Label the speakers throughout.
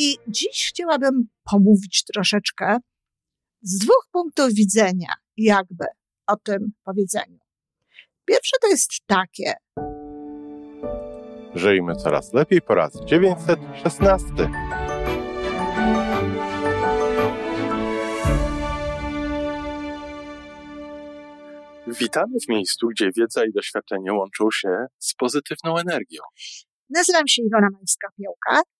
Speaker 1: I dziś chciałabym pomówić troszeczkę z dwóch punktów widzenia, jakby o tym powiedzeniu. Pierwsze to jest takie.
Speaker 2: Żyjmy coraz lepiej po raz 916. Witamy w miejscu, gdzie wiedza i doświadczenie łączą się z pozytywną energią.
Speaker 1: Nazywam się Iwona Majska-Piołka.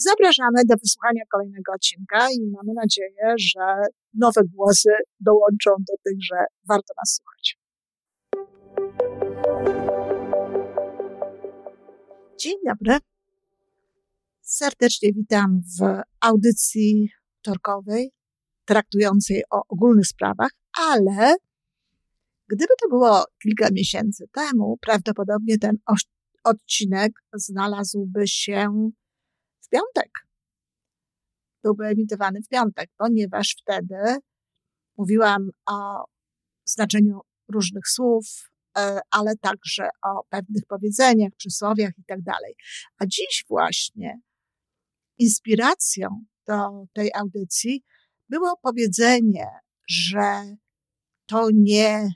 Speaker 1: Zapraszamy do wysłuchania kolejnego odcinka i mamy nadzieję, że nowe głosy dołączą do tych, że warto nas słuchać. Dzień dobry. Serdecznie witam w audycji wtorkowej traktującej o ogólnych sprawach, ale gdyby to było kilka miesięcy temu, prawdopodobnie ten odcinek znalazłby się piątek. Byłby emitowany w piątek, ponieważ wtedy mówiłam o znaczeniu różnych słów, e, ale także o pewnych powiedzeniach, przysłowiach i tak dalej. A dziś właśnie inspiracją do tej audycji było powiedzenie, że to nie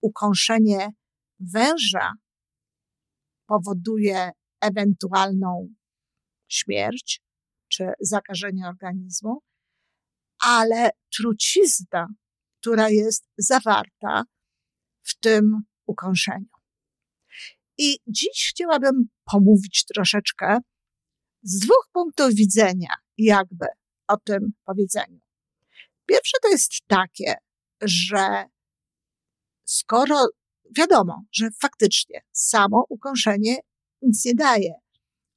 Speaker 1: ukąszenie węża powoduje ewentualną śmierć czy zakażenie organizmu, ale trucizna, która jest zawarta w tym ukąszeniu. I dziś chciałabym pomówić troszeczkę z dwóch punktów widzenia, jakby o tym powiedzeniu. Pierwsze to jest takie, że skoro wiadomo, że faktycznie samo ukąszenie nic nie daje,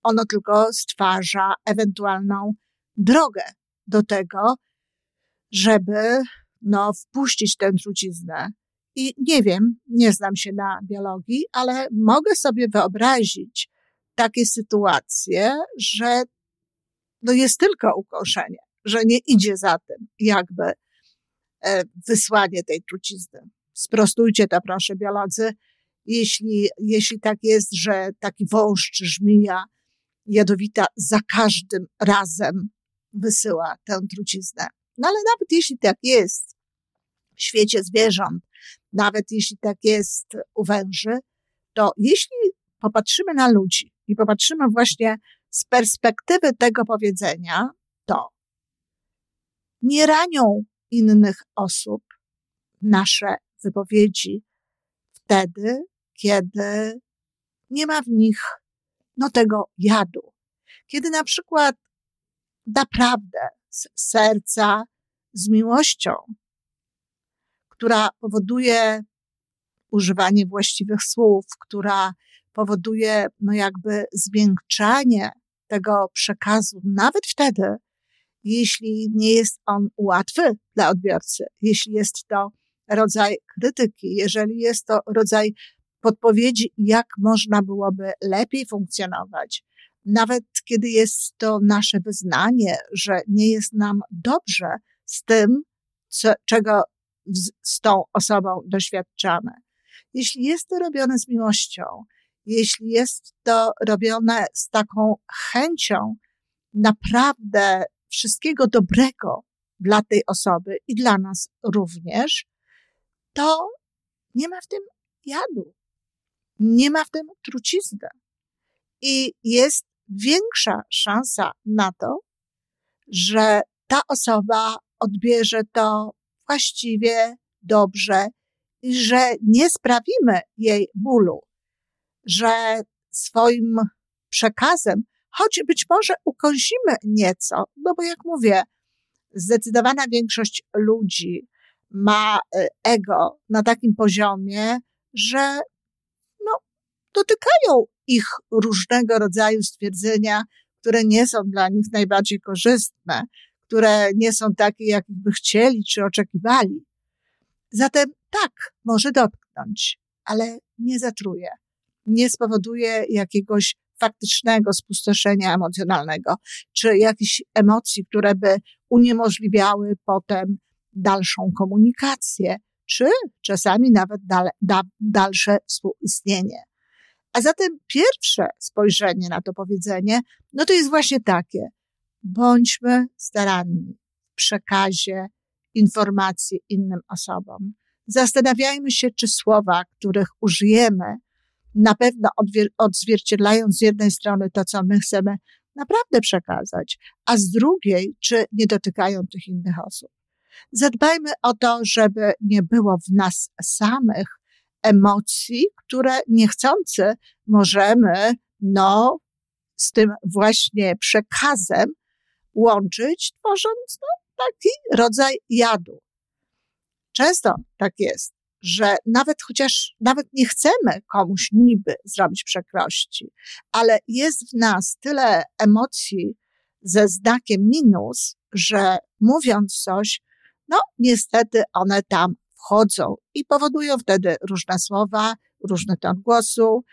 Speaker 1: ono tylko stwarza ewentualną drogę do tego, żeby no, wpuścić tę truciznę. I nie wiem, nie znam się na biologii, ale mogę sobie wyobrazić takie sytuacje, że no jest tylko ukąszenie, że nie idzie za tym jakby e, wysłanie tej trucizny. Sprostujcie to proszę biolodzy, jeśli, jeśli tak jest, że taki wąż czy żmija jadowita za każdym razem wysyła tę truciznę. No ale nawet jeśli tak jest w świecie zwierząt, nawet jeśli tak jest u węży, to jeśli popatrzymy na ludzi i popatrzymy właśnie z perspektywy tego powiedzenia, to nie ranią innych osób nasze wypowiedzi wtedy, kiedy nie ma w nich no tego jadu. Kiedy na przykład naprawdę z serca, z miłością, która powoduje używanie właściwych słów, która powoduje no jakby zmiękczanie tego przekazu, nawet wtedy, jeśli nie jest on łatwy dla odbiorcy, jeśli jest to rodzaj krytyki, jeżeli jest to rodzaj podpowiedzi, jak można byłoby lepiej funkcjonować. Nawet kiedy jest to nasze wyznanie, że nie jest nam dobrze z tym, co, czego z, z tą osobą doświadczamy. Jeśli jest to robione z miłością, jeśli jest to robione z taką chęcią naprawdę wszystkiego dobrego dla tej osoby i dla nas również, to nie ma w tym jadu nie ma w tym trucizny. I jest większa szansa na to, że ta osoba odbierze to właściwie dobrze i że nie sprawimy jej bólu, że swoim przekazem, choć być może ukąsimy nieco, no bo jak mówię, zdecydowana większość ludzi ma e, ego na takim poziomie, że dotykają ich różnego rodzaju stwierdzenia, które nie są dla nich najbardziej korzystne, które nie są takie, jakich by chcieli czy oczekiwali. Zatem tak, może dotknąć, ale nie zatruje. Nie spowoduje jakiegoś faktycznego spustoszenia emocjonalnego, czy jakichś emocji, które by uniemożliwiały potem dalszą komunikację, czy czasami nawet dal, da, dalsze współistnienie. A zatem pierwsze spojrzenie na to powiedzenie, no to jest właśnie takie. Bądźmy staranni w przekazie informacji innym osobom. Zastanawiajmy się, czy słowa, których użyjemy, na pewno odzwierciedlają z jednej strony to, co my chcemy naprawdę przekazać, a z drugiej, czy nie dotykają tych innych osób. Zadbajmy o to, żeby nie było w nas samych emocji, które niechcący możemy, no, z tym właśnie przekazem łączyć, tworząc no, taki rodzaj jadu. Często tak jest, że nawet chociaż nawet nie chcemy komuś niby zrobić przekrości, ale jest w nas tyle emocji ze znakiem minus, że mówiąc coś, no niestety one tam wchodzą i powodują wtedy różne słowa, różny ton głosu,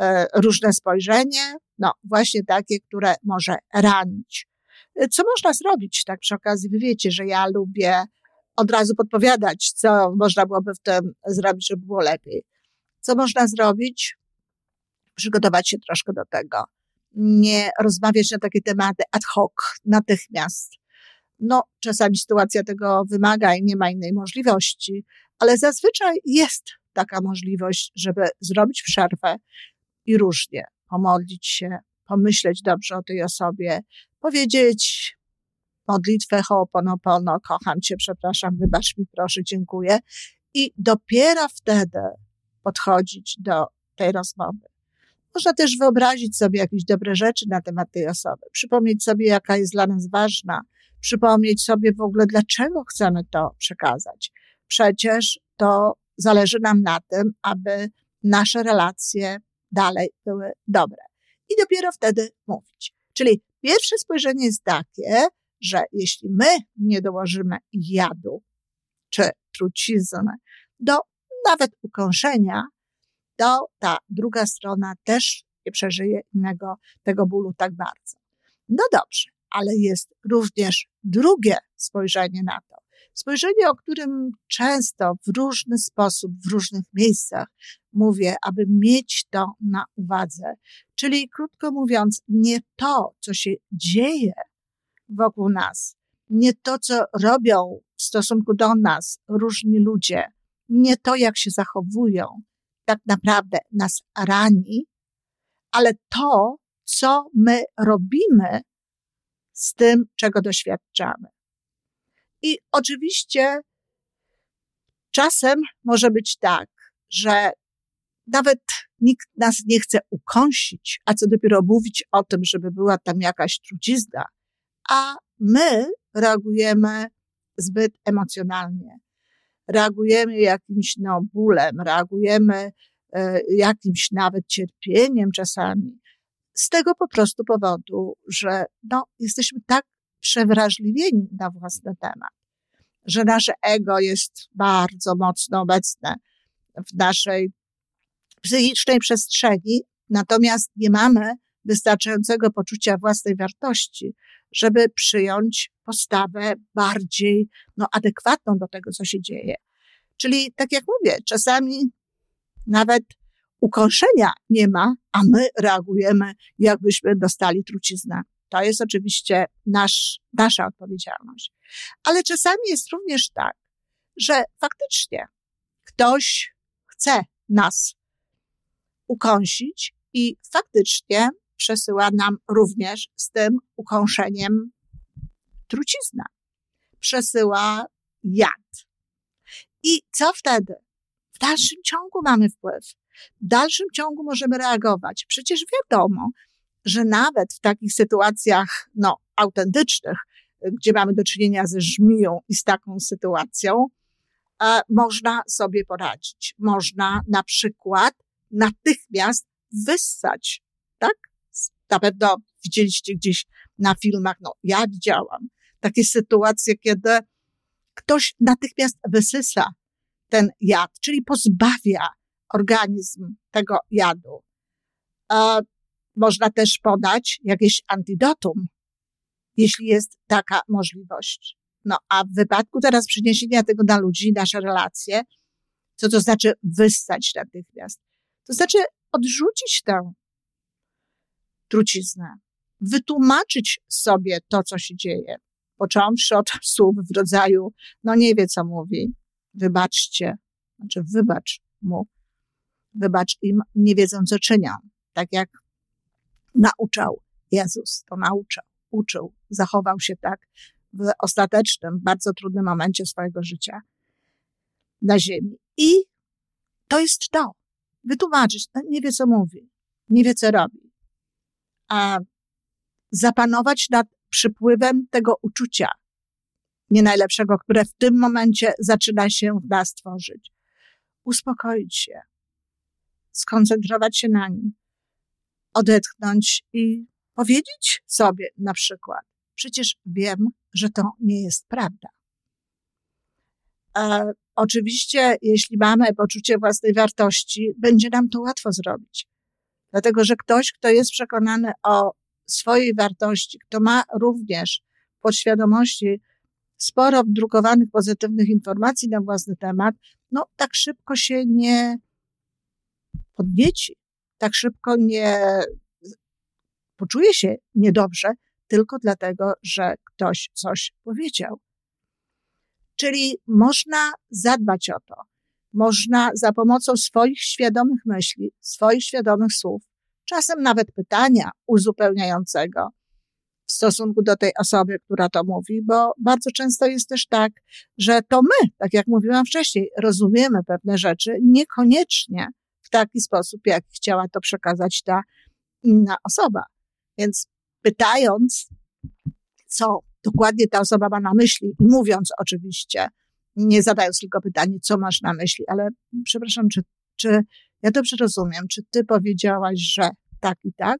Speaker 1: e, różne spojrzenie, no właśnie takie, które może ranić. E, co można zrobić tak przy okazji? Wy wiecie, że ja lubię od razu podpowiadać, co można byłoby w tym zrobić, żeby było lepiej. Co można zrobić? Przygotować się troszkę do tego. Nie rozmawiać na takie tematy ad hoc, natychmiast. No, czasami sytuacja tego wymaga i nie ma innej możliwości, ale zazwyczaj jest taka możliwość, żeby zrobić przerwę i różnie pomodlić się, pomyśleć dobrze o tej osobie, powiedzieć modlitwę Ho'oponopono, kocham cię, przepraszam, wybacz mi, proszę, dziękuję. I dopiero wtedy podchodzić do tej rozmowy. Można też wyobrazić sobie jakieś dobre rzeczy na temat tej osoby, przypomnieć sobie, jaka jest dla nas ważna, przypomnieć sobie w ogóle, dlaczego chcemy to przekazać. Przecież to zależy nam na tym, aby nasze relacje dalej były dobre. I dopiero wtedy mówić. Czyli pierwsze spojrzenie jest takie, że jeśli my nie dołożymy jadu czy trucizny do nawet ukąszenia, to ta druga strona też nie przeżyje innego tego bólu tak bardzo. No dobrze, ale jest również drugie spojrzenie na to. Spojrzenie, o którym często w różny sposób, w różnych miejscach mówię, aby mieć to na uwadze. Czyli krótko mówiąc, nie to, co się dzieje wokół nas, nie to, co robią w stosunku do nas różni ludzie, nie to, jak się zachowują, tak naprawdę nas rani, ale to, co my robimy z tym, czego doświadczamy. I oczywiście czasem może być tak, że nawet nikt nas nie chce ukąsić, a co dopiero mówić o tym, żeby była tam jakaś trucizna, a my reagujemy zbyt emocjonalnie. Reagujemy jakimś no, bólem, reagujemy e, jakimś nawet cierpieniem czasami. Z tego po prostu powodu, że no, jesteśmy tak przewrażliwieni na własny temat, że nasze ego jest bardzo mocno obecne w naszej psychicznej przestrzeni, natomiast nie mamy wystarczającego poczucia własnej wartości, żeby przyjąć postawę bardziej no, adekwatną do tego, co się dzieje. Czyli, tak jak mówię, czasami nawet ukąszenia nie ma, a my reagujemy, jakbyśmy dostali truciznę. To jest oczywiście nasz, nasza odpowiedzialność. Ale czasami jest również tak, że faktycznie ktoś chce nas ukąsić i faktycznie przesyła nam również z tym ukąszeniem trucizna. Przesyła jad. I co wtedy? W dalszym ciągu mamy wpływ. W dalszym ciągu możemy reagować. Przecież wiadomo, że nawet w takich sytuacjach, no, autentycznych, gdzie mamy do czynienia ze żmiją i z taką sytuacją, e, można sobie poradzić. Można na przykład natychmiast wyssać, tak? Na pewno widzieliście gdzieś na filmach, no ja widziałam takie sytuacje, kiedy ktoś natychmiast wysysa ten jad, czyli pozbawia organizm tego jadu. A można też podać jakieś antidotum, jeśli jest taka możliwość. No a w wypadku teraz przeniesienia tego na ludzi, nasze relacje, co to znaczy wyssać natychmiast? To znaczy odrzucić tę truciznę, wytłumaczyć sobie to, co się dzieje, począwszy od słów w rodzaju, no nie wie, co mówi, wybaczcie, znaczy wybacz mu, wybacz im, nie wiedzą, co czynią. Tak jak nauczał Jezus, to nauczał, uczył, zachował się tak w ostatecznym, bardzo trudnym momencie swojego życia na ziemi. I to jest to. Wytłumaczyć, no, nie wie, co mówi, nie wie, co robi. A zapanować nad przypływem tego uczucia, nie najlepszego, które w tym momencie zaczyna się w nas tworzyć. Uspokoić się, skoncentrować się na nim, odetchnąć i powiedzieć sobie na przykład, przecież wiem, że to nie jest prawda. E, oczywiście, jeśli mamy poczucie własnej wartości, będzie nam to łatwo zrobić. Dlatego, że ktoś, kto jest przekonany o swojej wartości, kto ma również podświadomości sporo drukowanych pozytywnych informacji na własny temat, no tak szybko się nie podnieci, tak szybko nie poczuje się niedobrze, tylko dlatego, że ktoś coś powiedział. Czyli można zadbać o to. Można za pomocą swoich świadomych myśli, swoich świadomych słów, czasem nawet pytania uzupełniającego w stosunku do tej osoby, która to mówi, bo bardzo często jest też tak, że to my, tak jak mówiłam wcześniej, rozumiemy pewne rzeczy niekoniecznie w taki sposób, jak chciała to przekazać ta inna osoba. Więc pytając, co dokładnie ta osoba ma na myśli i mówiąc oczywiście, nie zadając tylko pytania, co masz na myśli, ale przepraszam, czy, czy ja dobrze rozumiem, czy ty powiedziałaś, że tak i tak?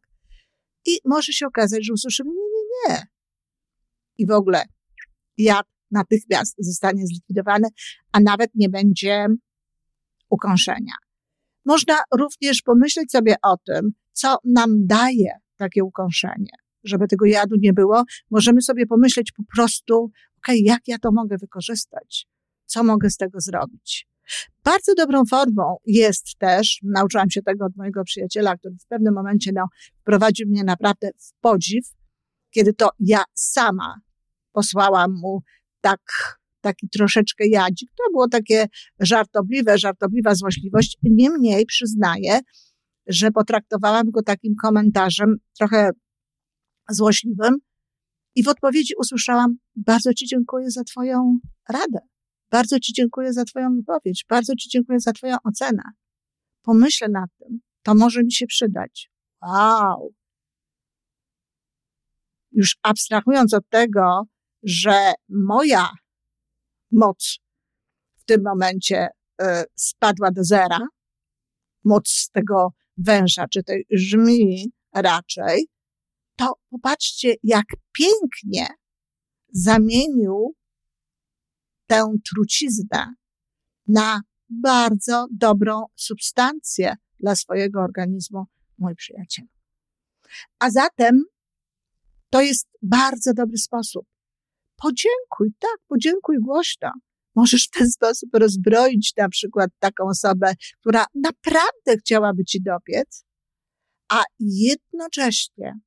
Speaker 1: I może się okazać, że usłyszymy, nie, nie, nie. I w ogóle jad natychmiast zostanie zlikwidowany, a nawet nie będzie ukąszenia. Można również pomyśleć sobie o tym, co nam daje takie ukąszenie. Żeby tego jadu nie było, możemy sobie pomyśleć po prostu, ok, jak ja to mogę wykorzystać? Co mogę z tego zrobić? Bardzo dobrą formą jest też, nauczyłam się tego od mojego przyjaciela, który w pewnym momencie no, wprowadził mnie naprawdę w podziw, kiedy to ja sama posłałam mu tak, taki troszeczkę jadzik. To było takie żartobliwe, żartobliwa złośliwość. Niemniej przyznaję, że potraktowałam go takim komentarzem trochę złośliwym i w odpowiedzi usłyszałam, bardzo Ci dziękuję za Twoją radę. Bardzo Ci dziękuję za Twoją wypowiedź. Bardzo Ci dziękuję za Twoją ocenę. Pomyślę nad tym. To może mi się przydać. Wow. Już abstrahując od tego, że moja moc w tym momencie y, spadła do zera, moc tego węża, czy tej żmi raczej, to popatrzcie, jak pięknie zamienił tę truciznę na bardzo dobrą substancję dla swojego organizmu, mój przyjaciel. A zatem to jest bardzo dobry sposób. Podziękuj, tak, podziękuj głośno. Możesz w ten sposób rozbroić na przykład taką osobę, która naprawdę chciałaby ci dopiec, a jednocześnie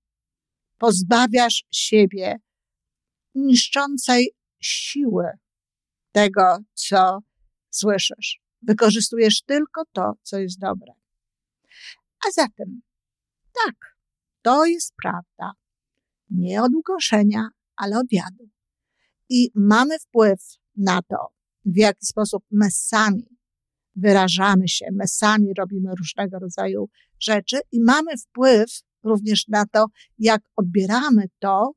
Speaker 1: pozbawiasz siebie niszczącej siły tego, co słyszysz. Wykorzystujesz tylko to, co jest dobre. A zatem, tak, to jest prawda. Nie od ukoszenia, ale od jadu. I mamy wpływ na to, w jaki sposób my sami wyrażamy się, my sami robimy różnego rodzaju rzeczy i mamy wpływ również na to, jak odbieramy to,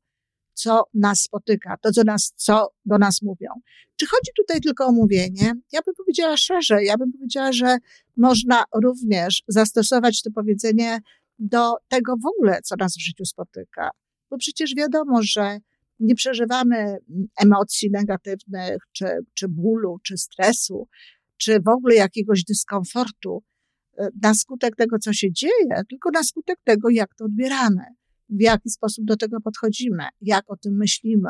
Speaker 1: co nas spotyka, to, co, nas, co do nas mówią. Czy chodzi tutaj tylko o mówienie? Ja bym powiedziała szerzej, ja bym powiedziała, że można również zastosować to powiedzenie do tego w ogóle, co nas w życiu spotyka. Bo przecież wiadomo, że nie przeżywamy emocji negatywnych, czy, czy bólu, czy stresu czy w ogóle jakiegoś dyskomfortu e, na skutek tego, co się dzieje, tylko na skutek tego, jak to odbieramy, w jaki sposób do tego podchodzimy, jak o tym myślimy.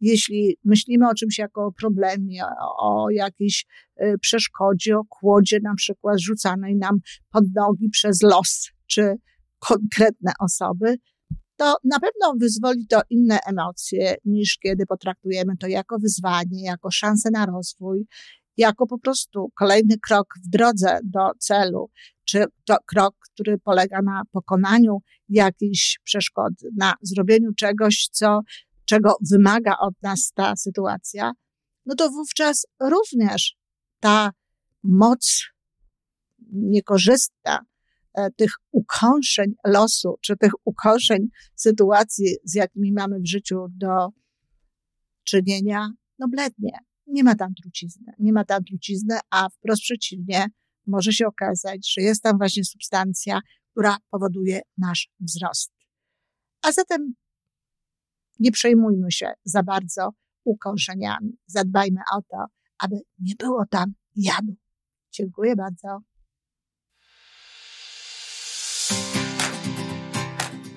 Speaker 1: Jeśli myślimy o czymś jako o problemie, o jakiejś e, przeszkodzie, o kłodzie na przykład rzucanej nam pod nogi przez los czy konkretne osoby, to na pewno wyzwoli to inne emocje niż kiedy potraktujemy to jako wyzwanie, jako szansę na rozwój, jako po prostu kolejny krok w drodze do celu, czy to krok, który polega na pokonaniu jakiejś przeszkody, na zrobieniu czegoś, co, czego wymaga od nas ta sytuacja, no to wówczas również ta moc niekorzystna tych ukąszeń losu, czy tych ukąszeń sytuacji, z jakimi mamy w życiu do czynienia, no blednie nie ma tam trucizny. Nie ma tam trucizny, a wprost przeciwnie, może się okazać, że jest tam właśnie substancja, która powoduje nasz wzrost. A zatem nie przejmujmy się za bardzo ukąszeniami. Zadbajmy o to, aby nie było tam jadu. Dziękuję bardzo.